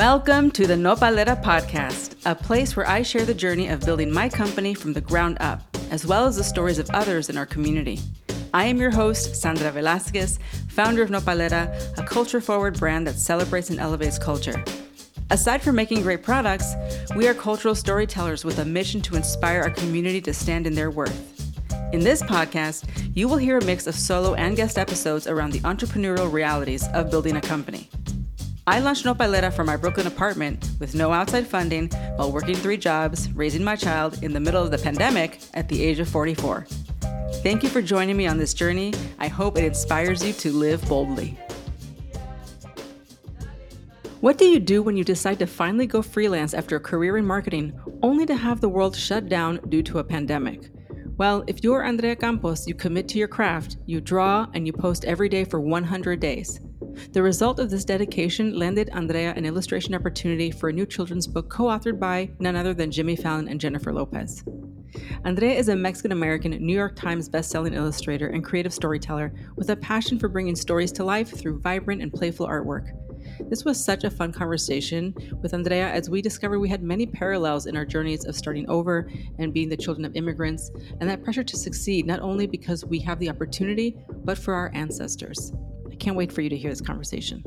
Welcome to the Nopalera podcast, a place where I share the journey of building my company from the ground up, as well as the stories of others in our community. I am your host, Sandra Velasquez, founder of Nopalera, a culture forward brand that celebrates and elevates culture. Aside from making great products, we are cultural storytellers with a mission to inspire our community to stand in their worth. In this podcast, you will hear a mix of solo and guest episodes around the entrepreneurial realities of building a company. I launched Nopalera from my Brooklyn apartment with no outside funding while working three jobs, raising my child in the middle of the pandemic at the age of 44. Thank you for joining me on this journey. I hope it inspires you to live boldly. What do you do when you decide to finally go freelance after a career in marketing only to have the world shut down due to a pandemic? Well, if you're Andrea Campos, you commit to your craft, you draw, and you post every day for 100 days. The result of this dedication landed Andrea an illustration opportunity for a new children's book co authored by none other than Jimmy Fallon and Jennifer Lopez. Andrea is a Mexican American New York Times bestselling illustrator and creative storyteller with a passion for bringing stories to life through vibrant and playful artwork. This was such a fun conversation with Andrea as we discovered we had many parallels in our journeys of starting over and being the children of immigrants, and that pressure to succeed not only because we have the opportunity, but for our ancestors can't wait for you to hear this conversation.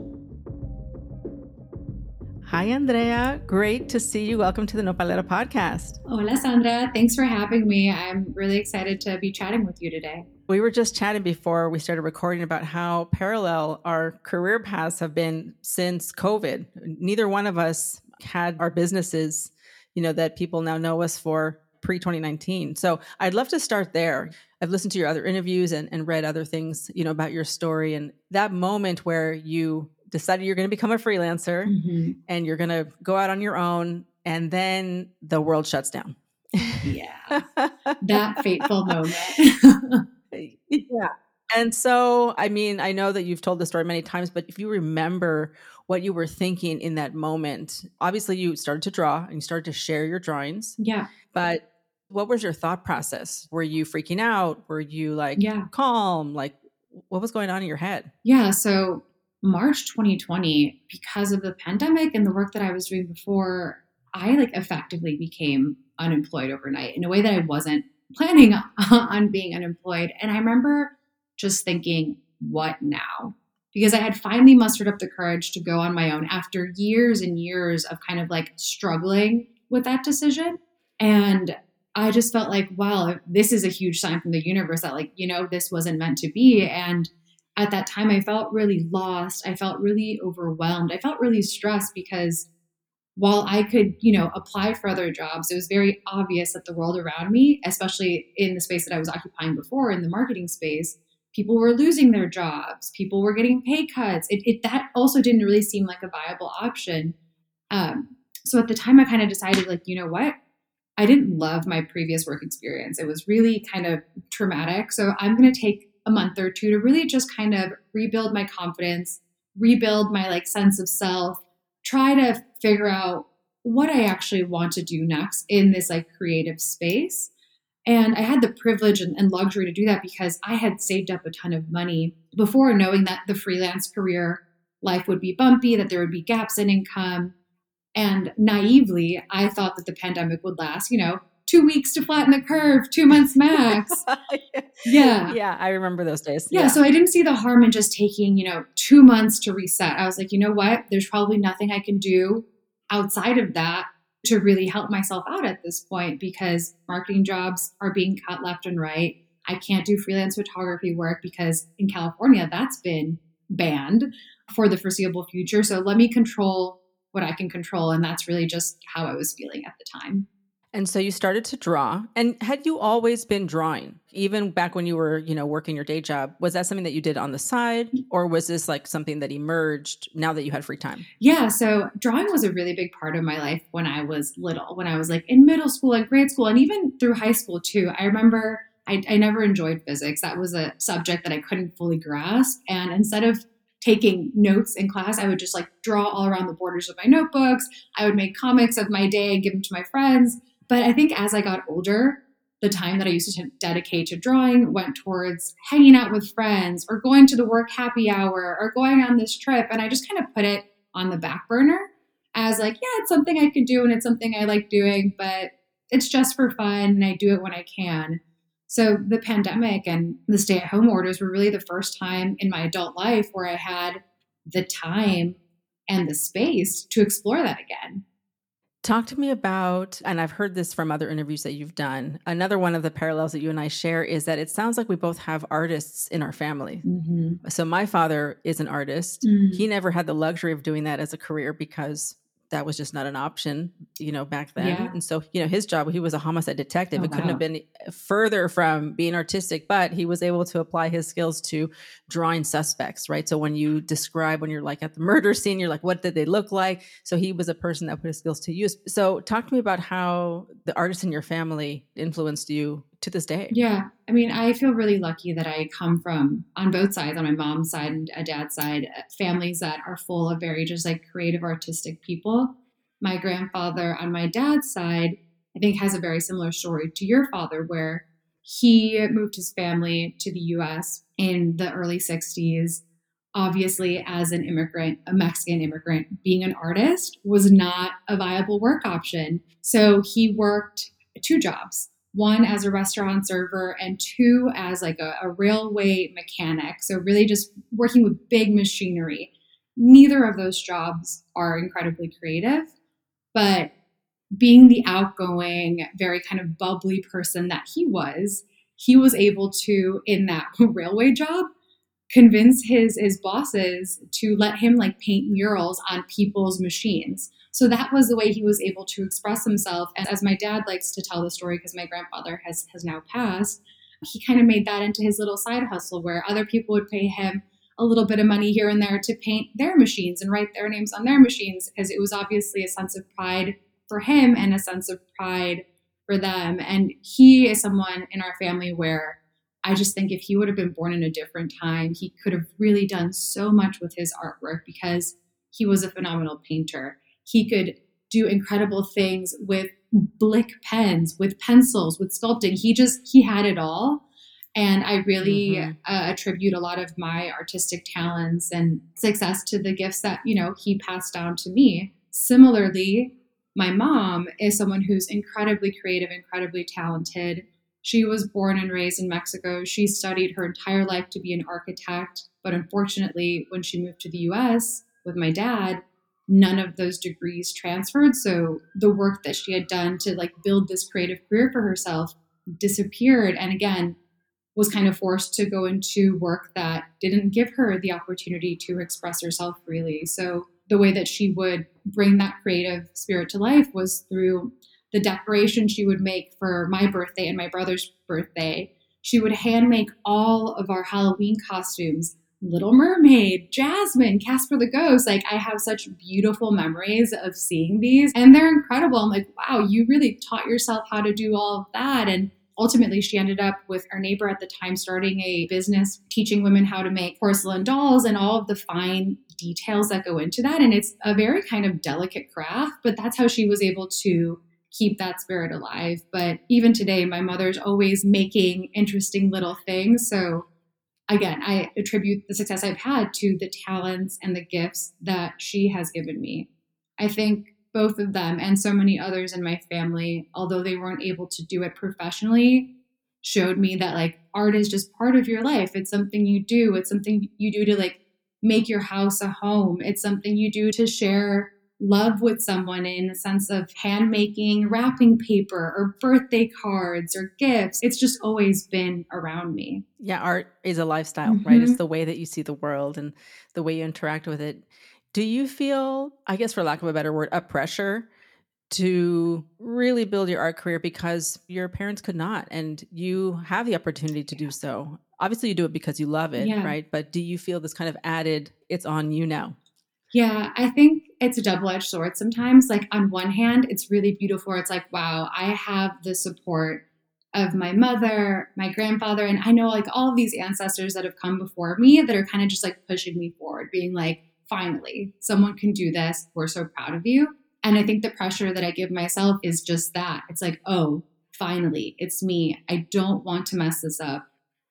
Hi, Andrea. Great to see you. Welcome to the Nopalera podcast. Hola, Sandra. Thanks for having me. I'm really excited to be chatting with you today. We were just chatting before we started recording about how parallel our career paths have been since COVID. Neither one of us had our businesses, you know, that people now know us for pre 2019. So I'd love to start there. I've listened to your other interviews and, and read other things, you know, about your story and that moment where you decided you're going to become a freelancer mm-hmm. and you're going to go out on your own and then the world shuts down. Yeah. that fateful moment. yeah. And so, I mean, I know that you've told the story many times, but if you remember what you were thinking in that moment, obviously you started to draw and you started to share your drawings. Yeah. But what was your thought process? Were you freaking out? Were you like yeah. calm? Like what was going on in your head? Yeah. So March 2020, because of the pandemic and the work that I was doing before, I like effectively became unemployed overnight in a way that I wasn't planning on being unemployed. And I remember just thinking, what now? Because I had finally mustered up the courage to go on my own after years and years of kind of like struggling with that decision. And I just felt like, wow, this is a huge sign from the universe that, like, you know, this wasn't meant to be. And at that time, I felt really lost. I felt really overwhelmed. I felt really stressed because while I could, you know, apply for other jobs, it was very obvious that the world around me, especially in the space that I was occupying before in the marketing space, people were losing their jobs, people were getting pay cuts. It, it that also didn't really seem like a viable option. Um, so at the time, I kind of decided, like, you know what, I didn't love my previous work experience. It was really kind of traumatic. So I'm going to take a month or two to really just kind of rebuild my confidence, rebuild my like sense of self, try to figure out what I actually want to do next in this like creative space. And I had the privilege and, and luxury to do that because I had saved up a ton of money before knowing that the freelance career life would be bumpy, that there would be gaps in income, and naively, I thought that the pandemic would last, you know, two weeks to flatten the curve, two months max. yeah. Yeah. I remember those days. Yeah, yeah. So I didn't see the harm in just taking, you know, two months to reset. I was like, you know what? There's probably nothing I can do outside of that to really help myself out at this point because marketing jobs are being cut left and right. I can't do freelance photography work because in California, that's been banned for the foreseeable future. So let me control what I can control. And that's really just how I was feeling at the time. And so you started to draw. And had you always been drawing, even back when you were, you know, working your day job? Was that something that you did on the side, or was this like something that emerged now that you had free time? Yeah. So drawing was a really big part of my life when I was little, when I was like in middle school and grade school, and even through high school too. I remember I, I never enjoyed physics. That was a subject that I couldn't fully grasp. And instead of taking notes in class, I would just like draw all around the borders of my notebooks. I would make comics of my day and give them to my friends. But I think as I got older, the time that I used to dedicate to drawing went towards hanging out with friends or going to the work happy hour or going on this trip. And I just kind of put it on the back burner. as like, yeah, it's something I could do and it's something I like doing, but it's just for fun and I do it when I can. So the pandemic and the stay at home orders were really the first time in my adult life where I had the time and the space to explore that again. Talk to me about, and I've heard this from other interviews that you've done. Another one of the parallels that you and I share is that it sounds like we both have artists in our family. Mm-hmm. So, my father is an artist. Mm-hmm. He never had the luxury of doing that as a career because that was just not an option, you know, back then. Yeah. And so, you know, his job, he was a homicide detective. Oh, it couldn't wow. have been further from being artistic, but he was able to apply his skills to drawing suspects, right? So when you describe when you're like at the murder scene, you're like, what did they look like? So he was a person that put his skills to use. So talk to me about how the artists in your family influenced you to this day. Yeah. I mean, I feel really lucky that I come from on both sides, on my mom's side and a dad's side, uh, families that are full of very just like creative, artistic people. My grandfather on my dad's side, I think, has a very similar story to your father, where he moved his family to the US in the early 60s. Obviously, as an immigrant, a Mexican immigrant, being an artist was not a viable work option. So he worked two jobs one as a restaurant server and two as like a, a, railway mechanic. So really just working with big machinery. Neither of those jobs are incredibly creative but being the outgoing very kind of bubbly person that he was he was able to in that railway job convince his his bosses to let him like paint murals on people's machines so that was the way he was able to express himself. And as my dad likes to tell the story, because my grandfather has has now passed, he kind of made that into his little side hustle where other people would pay him a little bit of money here and there to paint their machines and write their names on their machines because it was obviously a sense of pride for him and a sense of pride for them. And he is someone in our family where I just think if he would have been born in a different time, he could have really done so much with his artwork because he was a phenomenal painter. He could do incredible things with Blick pens, with pencils, with sculpting. He just, he had it all. And I really mm-hmm. uh, attribute a lot of my artistic talents and success to the gifts that, you know, he passed down to me. Similarly, my mom is someone who's incredibly creative, incredibly talented. She was born and raised in Mexico. She studied her entire life to be an architect. But unfortunately, when she moved to the US with my dad, none of those degrees transferred. So the work that she had done to like build this creative career for herself disappeared. And again, was kind of forced to go into work that didn't give her the opportunity to express herself freely. So the way that she would bring that creative spirit to life was through the decoration she would make for my birthday and my brother's birthday. She would hand make all of our Halloween costumes Little Mermaid, Jasmine, Casper the Ghost. Like, I have such beautiful memories of seeing these, and they're incredible. I'm like, wow, you really taught yourself how to do all of that. And ultimately, she ended up with our neighbor at the time starting a business teaching women how to make porcelain dolls and all of the fine details that go into that. And it's a very kind of delicate craft, but that's how she was able to keep that spirit alive. But even today, my mother's always making interesting little things. So again, I attribute the success I've had to the talents and the gifts that she has given me. I think both of them and so many others in my family, although they weren't able to do it professionally, showed me that like art is just part of your life. It's something you do, it's something you do to like make your house a home, it's something you do to share love with someone in the sense of handmaking, wrapping paper, or birthday cards or gifts. It's just always been around me. Yeah, art is a lifestyle, mm-hmm. right? It's the way that you see the world and the way you interact with it. Do you feel, I guess for lack of a better word, a pressure to really build your art career because your parents could not and you have the opportunity to do so? Obviously, you do it because you love it, yeah. right? But do you feel this kind of added, it's on you now? Yeah, I think it's a double edged sword sometimes. Like, on one hand, it's really beautiful. It's like, wow, I have the support of my mother, my grandfather, and I know like all these ancestors that have come before me that are kind of just like pushing me forward, being like, finally, someone can do this. We're so proud of you. And I think the pressure that I give myself is just that. It's like, oh, finally, it's me. I don't want to mess this up.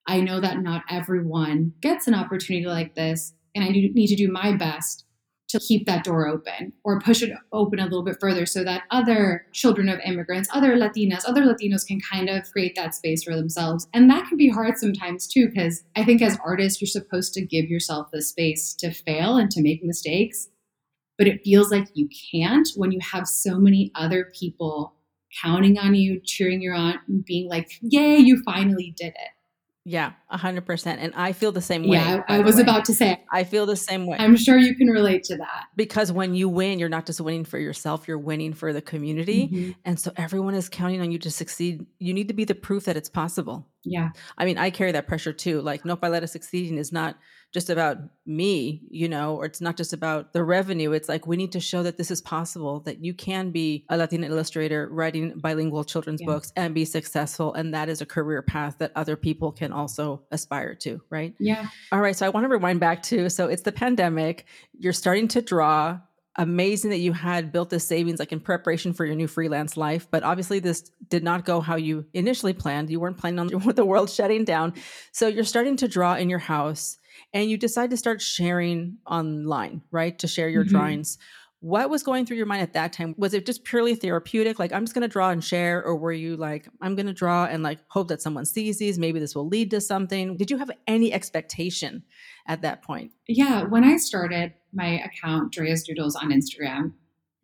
I know that not everyone gets an opportunity like this, and I need to do my best to keep that door open or push it open a little bit further so that other children of immigrants, other Latinas, other Latinos can kind of create that space for themselves. And that can be hard sometimes too, because I think as artists, you're supposed to give yourself the space to fail and to make mistakes. But it feels like you can't when you have so many other people counting on you, cheering you on, and being like, yay, you finally did it. Yeah, a hundred percent. And I feel the same way. Yeah, I, was about to say. I feel the same way. I'm sure you can relate to that. Because when you win, you're not just winning for yourself, you're winning for the community. Mm-hmm. And so everyone is counting on you to succeed. You need to be the proof that it's possible. Yeah. I mean, I carry that pressure too. Like Nopalera succeeding is not just about me, you know, or it's not just about the revenue. It's like we need to show that this is possible, that you can be a Latina illustrator writing bilingual children's yeah. books and be successful. And that is a career path that other people can also aspire to, right? Yeah. All right. So I want to rewind back to so it's the pandemic. You're starting to draw amazing that you had built this savings like in preparation for your new freelance life but obviously this did not go how you initially planned you weren't planning on the world shutting down so you're starting to draw in your house and you decide to start sharing online, right? To share your mm-hmm. drawings. What was going through your mind at that time? Was it just purely therapeutic? Like, I'm just going to draw and share? Or were you like, I'm going to draw and like hope that someone sees these? Maybe this will lead to something. Did you have any expectation at that point? Yeah. When I started my account, Drea's Doodles on Instagram,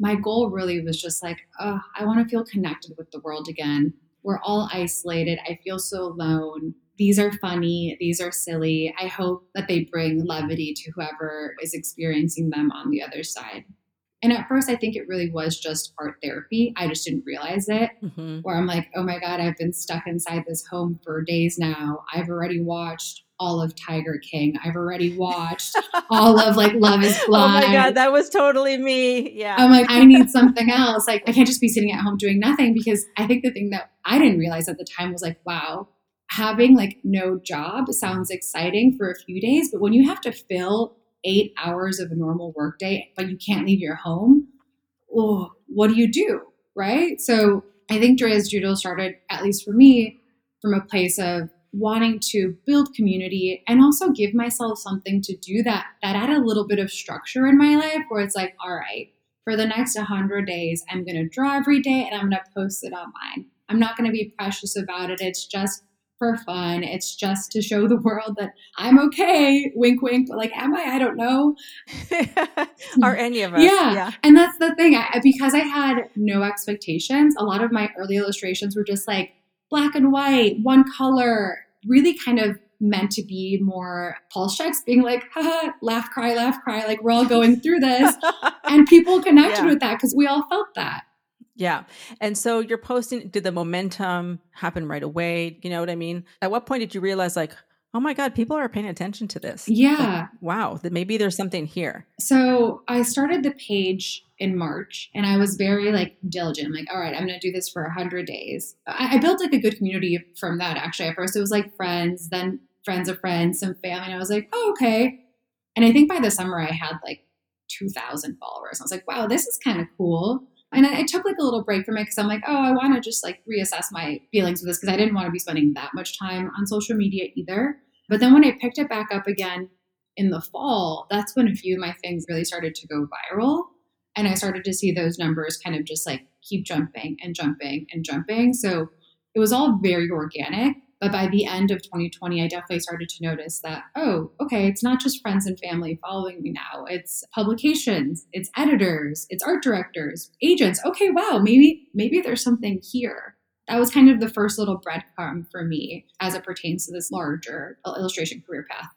my goal really was just like, oh, I want to feel connected with the world again. We're all isolated. I feel so alone these are funny, these are silly. I hope that they bring levity to whoever is experiencing them on the other side. And at first, I think it really was just art therapy. I just didn't realize it. Mm-hmm. Where I'm like, oh my God, I've been stuck inside this home for days now. I've already watched all of Tiger King. I've already watched all of like Love is Blind. Oh my God, that was totally me. Yeah. I'm like, I need something else. Like, I can't just be sitting at home doing nothing because I think the thing that I didn't realize at the time was like, wow, having like no job sounds exciting for a few days, but when you have to fill eight hours of a normal workday, but you can't leave your home, oh, what do you do? Right. So I think Drea's Doodle started, at least for me, from a place of wanting to build community and also give myself something to do that that add a little bit of structure in my life where it's like, all right, for the next 100 days, I'm going to draw every day and I'm going to post it online. I'm not going to be precious about it. It's just for fun. It's just to show the world that I'm okay. Wink, wink. But like, am I? I don't know. Are any of us? Yeah. yeah. And that's the thing. I, because I had no expectations, a lot of my early illustrations were just like black and white, one color, really kind of meant to be more pulse checks, being like, haha, laugh, cry, laugh, cry. Like, we're all going through this. and people connected yeah. with that because we all felt that. Yeah. And so you're posting, did the momentum happen right away? You know what I mean? At what point did you realize, like, oh my God, people are paying attention to this? Yeah. Like, wow, that maybe there's something here. So I started the page in March and I was very like diligent. I'm like, all right, I'm going to do this for 100 days. I, I built like a good community from that actually. At first, it was like friends, then friends of friends, some family. And I was like, oh, okay. And I think by the summer, I had like 2,000 followers. I was like, wow, this is kind of cool. And I, I, took like a little break from it because I'm like, oh, I want to just like reassess my feelings with this because I didn't want to be spending that much time on social media either. But then when I picked it back up again in the fall, that's when a few of my things really started to go viral. And I started to see those numbers kind of just like keep jumping and jumping and jumping. So it was all very organic. But by the end of 2020, I definitely started to notice that, oh, okay, it's not just friends and family following me now. It's publications, it's editors, it's art directors, agents. Okay, wow, maybe maybe there's something here that was kind of the first little breadcrumb for me as it pertains to this larger illustration career path.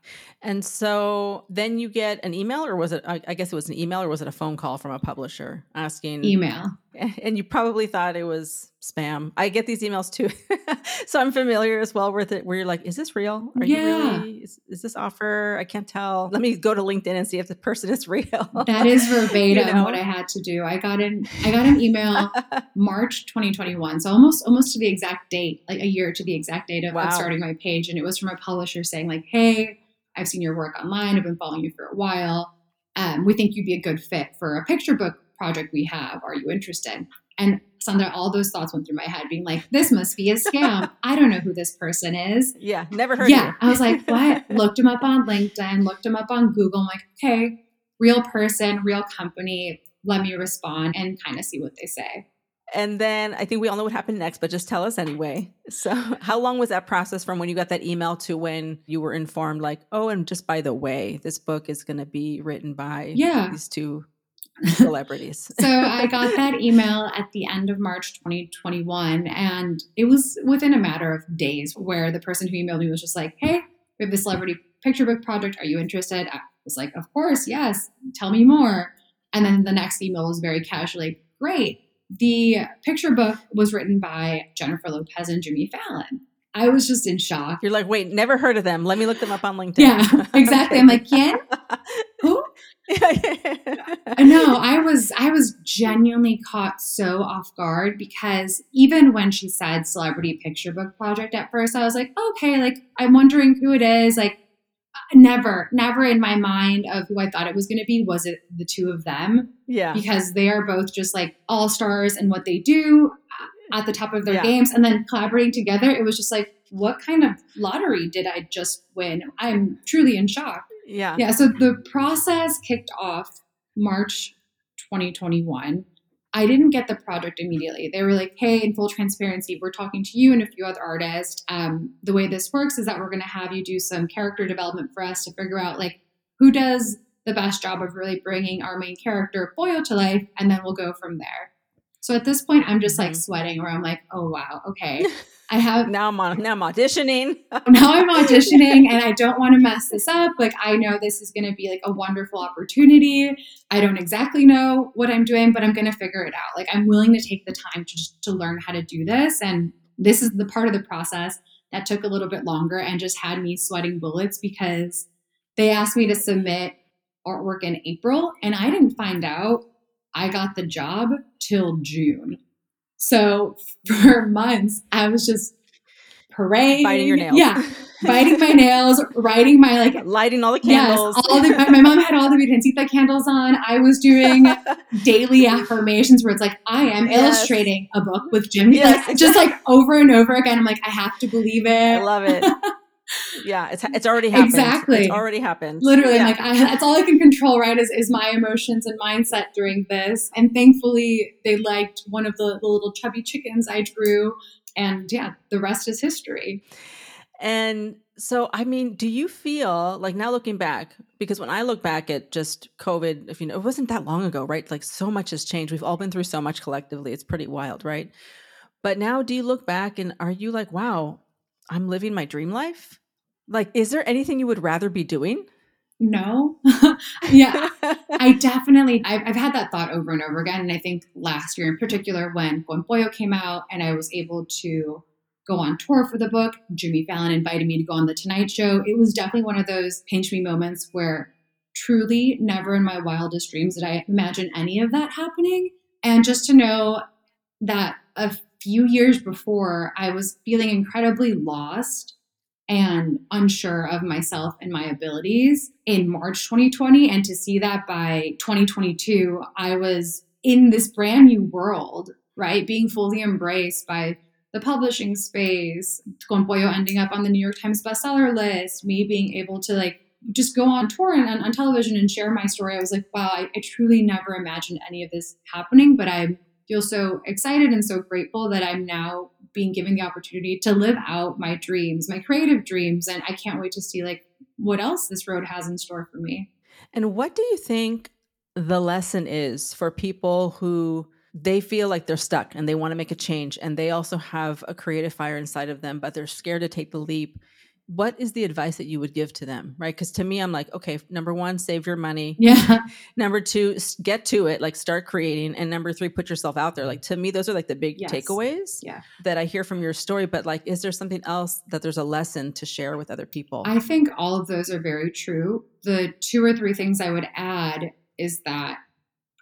And so then you get an email, or was it, I guess it was an email, or was it a phone call from a publisher asking? Email. And you probably thought it was spam. I get these emails too. so I'm familiar as well with it, where you're like, is this real? Are yeah. you really, is, is, this offer? I can't tell. Let me go to LinkedIn and see if the person is real. that is verbatim you know? what I had to do. I got an, I got an email March 2021. So almost, almost to the exact date, like a year to the exact date of, wow. of starting my page. And it was from a publisher saying like, hey, I've seen your work online. I've been following you for a while. Um, we think you'd be a good fit for a picture book project we have. Are you interested? And Sandra, all those thoughts went through my head, being like, this must be a scam. I don't know who this person is. Yeah, never heard yeah, I was like, what? looked him up on LinkedIn, looked him up on Google. I'm like, okay, real person, real company. Let me respond and kind of see what they say. And then I think we all know what happened next, but just tell us anyway. So, how long was that process from when you got that email to when you were informed, like, oh, and just by the way, this book is going to be written by yeah. these two celebrities? so, I got that email at the end of March 2021, and it was within a matter of days where the person who emailed me was just like, hey, we have this celebrity picture book project. Are you interested? I was like, of course, yes. Tell me more. And then the next email was very casually, great the picture book was written by Jennifer Lopez and Jimmy Fallon. I was just in shock. You're like, wait, never heard of them. Let me look them up on LinkedIn. Yeah, exactly. I'm like, Yen? Who? no, I was I was genuinely caught so off guard because even when she said celebrity picture book project at first, I was like, okay, like I'm wondering who it is. Like uh, never, never in my mind of who I thought it was going to be was it the two of them. Yeah. Because they are both just like all stars and what they do uh, at the top of their yeah. games. And then collaborating together, it was just like, what kind of lottery did I just win? I'm truly in shock. Yeah. Yeah. So the process kicked off March 2021. I didn't get the project immediately. They were like, hey, in full transparency, we're talking to you and a few other artists. Um, the way this works is that we're going to have you do some character development for us to figure out like who does the best job of really bringing our main character Boyo to life, and then we'll go from there. So at this point, I'm just like mm-hmm. sweating, where I'm like, oh wow, okay. I have now I'm on, now I'm auditioning. now I'm auditioning and I don't want to mess this up. Like I know this is going to be like a wonderful opportunity. I don't exactly know what I'm doing, but I'm going to figure it out. Like I'm willing to take the time to just to learn how to do this and this is the part of the process that took a little bit longer and just had me sweating bullets because they asked me to submit artwork in April and I didn't find out I got the job till June. So for months, I was just parading, biting your nails. Yeah, biting my nails, writing my like lighting all the candles. Yes, all the, my mom had all the Virgencita candles on. I was doing daily affirmations where it's like I am yes. illustrating a book with Jimmy. Yes, like, exactly. just like over and over again. I'm like I have to believe it. I love it. yeah, it's it's already happened. Exactly, it's already happened. Literally, yeah. like I, that's all I can control. Right, is is my emotions and mindset during this. And thankfully, they liked one of the, the little chubby chickens I drew, and yeah, the rest is history. And so, I mean, do you feel like now looking back, because when I look back at just COVID, if you know, it wasn't that long ago, right? Like so much has changed. We've all been through so much collectively. It's pretty wild, right? But now, do you look back and are you like, wow, I'm living my dream life? Like, is there anything you would rather be doing? No. yeah, I definitely, I've, I've, had that thought over and over again. And I think last year in particular, when Con Pollo came out and I was able to go on tour for the book, Jimmy Fallon invited me to go on The Tonight Show. It was definitely one of those pinch me moments where truly never in my wildest dreams did I imagine any of that happening. And just to know that a few years before, I was feeling incredibly lost and unsure of myself and my abilities in March 2020. And to see that by 2022, I was in this brand new world, right? Being fully embraced by the publishing space, Con Pollo ending up on the New York Times bestseller list, me being able to like just go on tour and on, on television and share my story. I was like, wow, I, I truly never imagined any of this happening, but I feel so excited and so grateful that I'm now being given the opportunity to live out my dreams, my creative dreams. And I can't wait to see like what else this road has in store for me. And what do you think the lesson is for people who they feel like they're stuck and they want to make a change and they also have a creative fire inside of them, but they're scared to take the leap what is the advice that you would give to them right? Because to me i'm like okay number one save your money. Yeah. Number two get to it like start creating. And number three put yourself out there. Like to me those are like the big yes. takeaways yeah. that i hear from your story. But like is there something else that there's a lesson to share with other people? I think all of those are very true. The two or three things i would add is that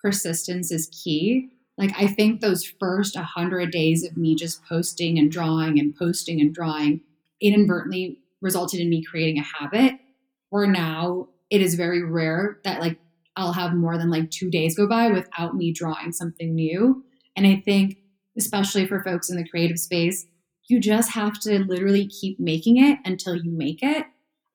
persistence is key. Like i think those first 100 days of me just posting and drawing and posting and drawing inadvertently resulted in me creating a habit where now it is very rare that like I'll have more than like two days go by without me drawing something new. And I think, especially for folks in the creative space, you just have to literally keep making it until you make it.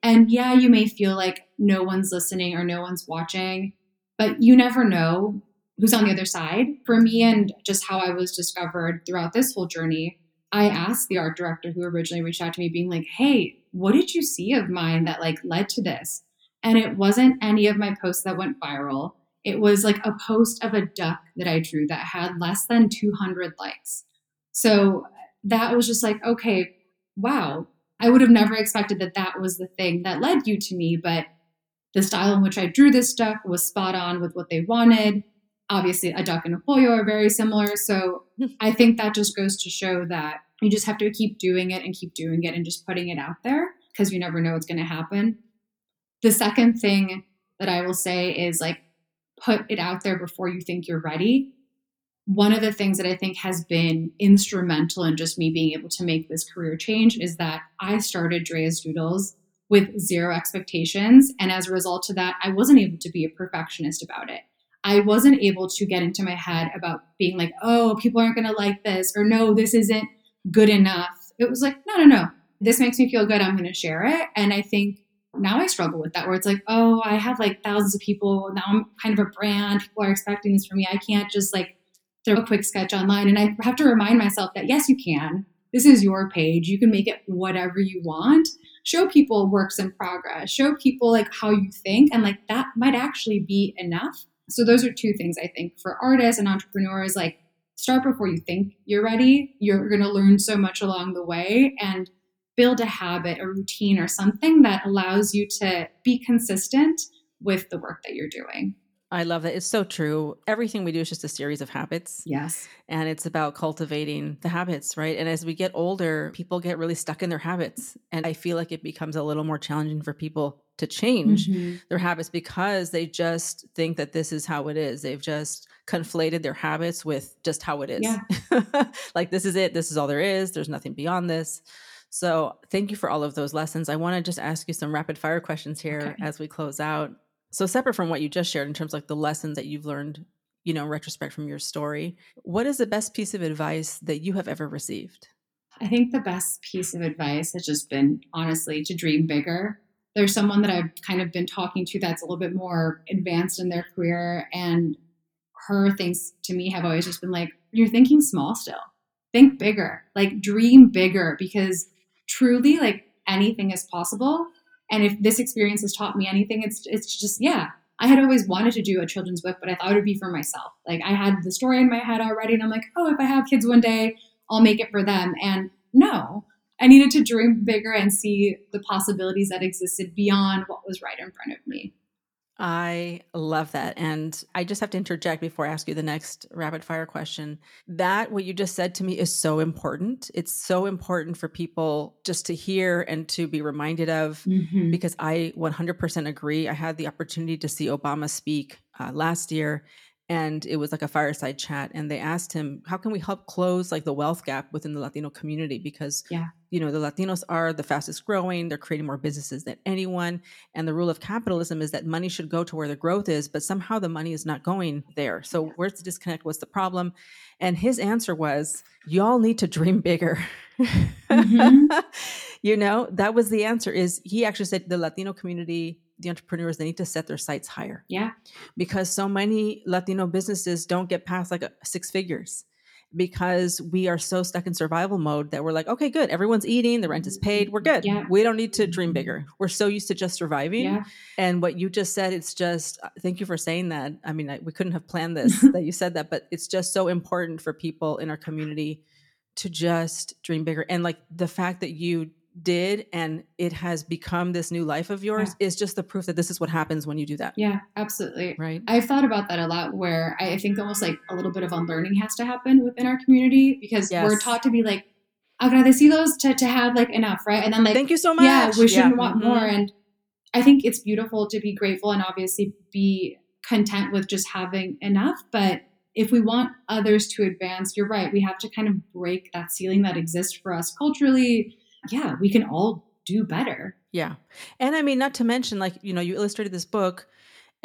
And yeah, you may feel like no one's listening or no one's watching. but you never know who's on the other side. For me, and just how I was discovered throughout this whole journey, I asked the art director who originally reached out to me, being like, hey, what did you see of mine that like led to this? And it wasn't any of my posts that went viral. It was like a post of a duck that I drew that had less than 200 likes. So that was just like, okay, wow. I would have never expected that that was the thing that led you to me, but the style in which I drew this duck was spot on with what they wanted. Obviously, a duck and a pollo are very similar. So I think that just goes to show that you just have to keep doing it and keep doing it and just putting it out there because you never know what's going to happen. The second thing that I will say is like put it out there before you think you're ready. One of the things that I think has been instrumental in just me being able to make this career change is that I started Drea's Doodles with zero expectations. And as a result of that, I wasn't able to be a perfectionist about it. I wasn't able to get into my head about being like, oh, people aren't going to like this, or no, this isn't good enough. It was like, no, no, no. This makes me feel good. I'm going to share it. And I think now I struggle with that where it's like, oh, I have like thousands of people. Now I'm kind of a brand. People are expecting this from me. I can't just like throw a quick sketch online. And I have to remind myself that yes, you can. This is your page. You can make it whatever you want show people works in progress, show people like how you think, and like that might actually be enough. So those are two things I think for artists and entrepreneurs like start before you think you're ready. You're going to learn so much along the way and build a habit, a routine or something that allows you to be consistent with the work that you're doing. I love that. It's so true. Everything we do is just a series of habits. Yes. And it's about cultivating the habits, right? And as we get older, people get really stuck in their habits. And I feel like it becomes a little more challenging for people to change mm-hmm. their habits because they just think that this is how it is. They've just conflated their habits with just how it is. Yeah. like, this is it. This is all there is. There's nothing beyond this. So, thank you for all of those lessons. I want to just ask you some rapid fire questions here okay. as we close out. So separate from what you just shared in terms of like the lessons that you've learned, you know, in retrospect from your story, what is the best piece of advice that you have ever received? I think the best piece of advice has just been honestly to dream bigger. There's someone that I've kind of been talking to that's a little bit more advanced in their career and her things to me have always just been like you're thinking small still. Think bigger. Like dream bigger because truly like anything is possible and if this experience has taught me anything, it's it's just yeah. I had always wanted to do a children's book, but I thought it would be for myself. Like I had the story in my head already, and I'm like, oh, if I have kids one day, I'll make it for them. And no, I needed to dream bigger and see the possibilities that existed beyond what was right in front of me. I love that. And I just have to interject before I ask you the next rapid fire question. That, what you just said to me, is so important. It's so important for people just to hear and to be reminded of mm-hmm. because I 100% agree. I had the opportunity to see Obama speak uh, last year and it was like a fireside chat and they asked him how can we help close like the wealth gap within the latino community? Because yeah. you know the latinos are the fastest growing they're creating more businesses than anyone and the rule of capitalism is that money should go to where the growth is but somehow the money is not going there. So where's the disconnect? What's the problem? And his answer was y'all need to dream bigger. Mm-hmm. you know that was the answer is he actually said the latino community the entrepreneurs they need to set their sights higher. Yeah. Because so many latino businesses don't get past like a, six figures because we are so stuck in survival mode that we're like okay good everyone's eating the rent is paid we're good. Yeah. we don't need to dream bigger. We're so used to just surviving. Yeah. and what you just said it's just uh, thank you for saying that. I mean I, we couldn't have planned this that you said that but it's just so important for people in our community to just dream bigger. And like the fact that you did and it has become this new life of yours yeah. is just the proof that this is what happens when you do that. Yeah, absolutely. Right. I've thought about that a lot where I think almost like a little bit of unlearning has to happen within our community because yes. we're taught to be like, agradecidos to, to have like enough, right? And then like, thank you so much. Yeah, we shouldn't yeah. want mm-hmm. more. And I think it's beautiful to be grateful and obviously be content with just having enough. But if we want others to advance, you're right. We have to kind of break that ceiling that exists for us culturally yeah, we can all do better. Yeah. And I mean, not to mention, like, you know, you illustrated this book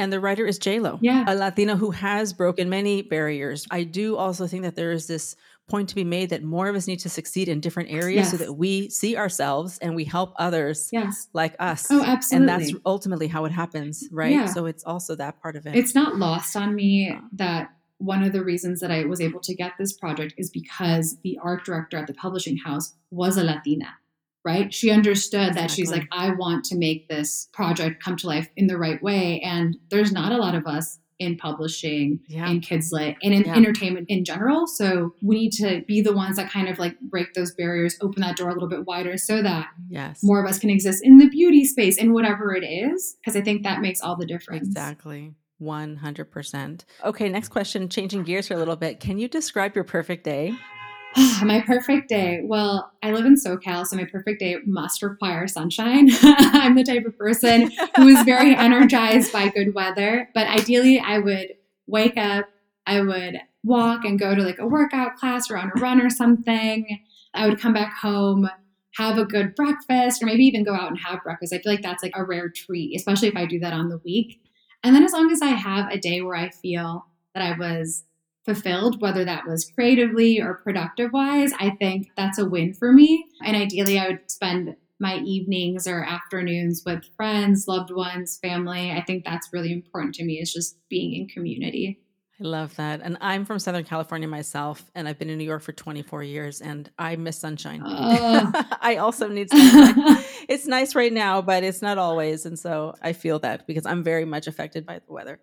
And the writer is J-Lo, Yeah. a Latina who has broken many barriers. I do also think that there is this point to be made that more of us need to succeed in different areas so that we see ourselves and we help others Yes. like us. Oh, absolutely. And that's ultimately how it happens, right? Yeah. So it's also that part of it. It's not lost on me that one of the reasons that I was able to get this project is because the art director at the publishing house was a Latina, right? She understood that she's like, I want to make this project come to life in the right way. And there's not a lot of us in publishing, yeah. in kids lit, and in Yeah. entertainment in general. So we need to be the ones that kind of like break those barriers, open that door a little bit wider so that yes. more of us can exist in the beauty space in whatever it is. Because I think that makes all the difference. Exactly. 100%. Okay, next question, changing gears for a little bit. Can you describe your perfect day? my perfect day. Well, I live in SoCal, so my perfect day must require sunshine. I'm the type of person who is very energized by good weather, but ideally, I would wake up, I would walk and go to like a workout class or on a run or something. I would come back home, have a good breakfast, or maybe even go out and have breakfast. I feel like that's like a rare treat, especially if I do that on the week. And then as long as I have a day where I feel that I was fulfilled, whether that was creatively or productive wise, I think that's a win for me. And ideally, I would spend my evenings or afternoons with friends, loved ones, family. I think that's really important to me is just being in community. I love that. And I'm from Southern California myself, and I've been in New York for 24 years, and I miss sunshine. Oh. I also need sunshine. it's nice right now, but it's not always. And so I feel that because I'm very much affected by the weather.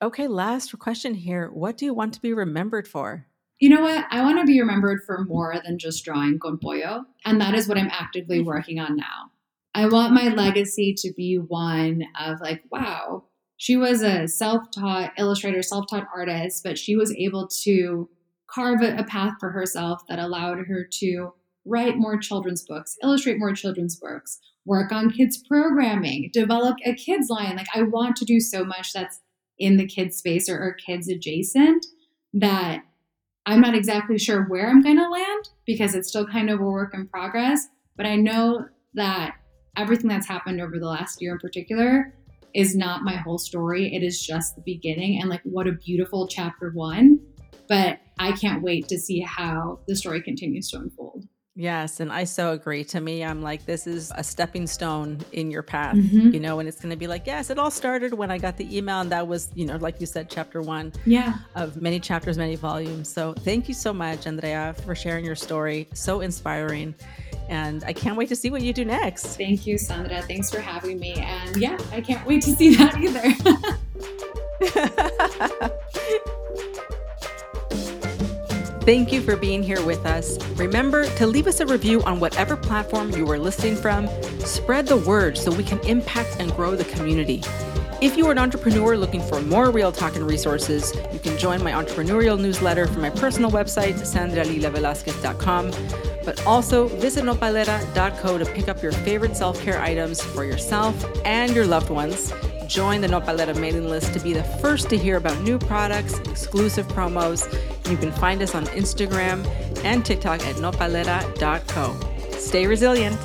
Okay, last question here. What do you want to be remembered for? You know what? I want to be remembered for more than just drawing con pollo. And that is what I'm actively mm-hmm. working on now. I want my legacy to be one of like, wow, she was a self taught illustrator, self taught artist, but she was able to carve a a path for herself that allowed her to write more children's books, illustrate more children's books, work on kids' programming, develop a kids' line. Like, I want to do so much that's in the kids' space or, or kids adjacent that I'm not exactly sure where I'm going to land because it's still kind of a work in progress. But I know that everything that's happened over the last year in particular is not my whole story. It is just the beginning. And like, what a beautiful chapter one. But I can't wait to see how the story continues to unfold. Yes, and I so agree. To me, I'm like, this is a stepping stone in your path, Mhm. you know, and it's going to be like, yes, it all started when I got the email, and that was, you know, like you said, chapter one Yeah. of many chapters, many volumes. So thank you so much, Andrea, for sharing your story. So inspiring. And I can't wait to see what you do next. Thank you, Sandra. Thanks for having me. And yeah, I can't wait to see that either. Thank you for being here with us. Remember to leave us a review on whatever platform you are listening from. Spread the word so we can impact and grow the community. If you are an entrepreneur looking for more real talk and resources, you can join my entrepreneurial newsletter from my personal website, sandralilavelasquez.com. But also visit nopalera.co to pick up your favorite self care items for yourself and your loved ones. Join the Nopalera mailing list to be the first to hear about new products, exclusive promos. You can find us on Instagram and TikTok at nopalera.co. Stay resilient.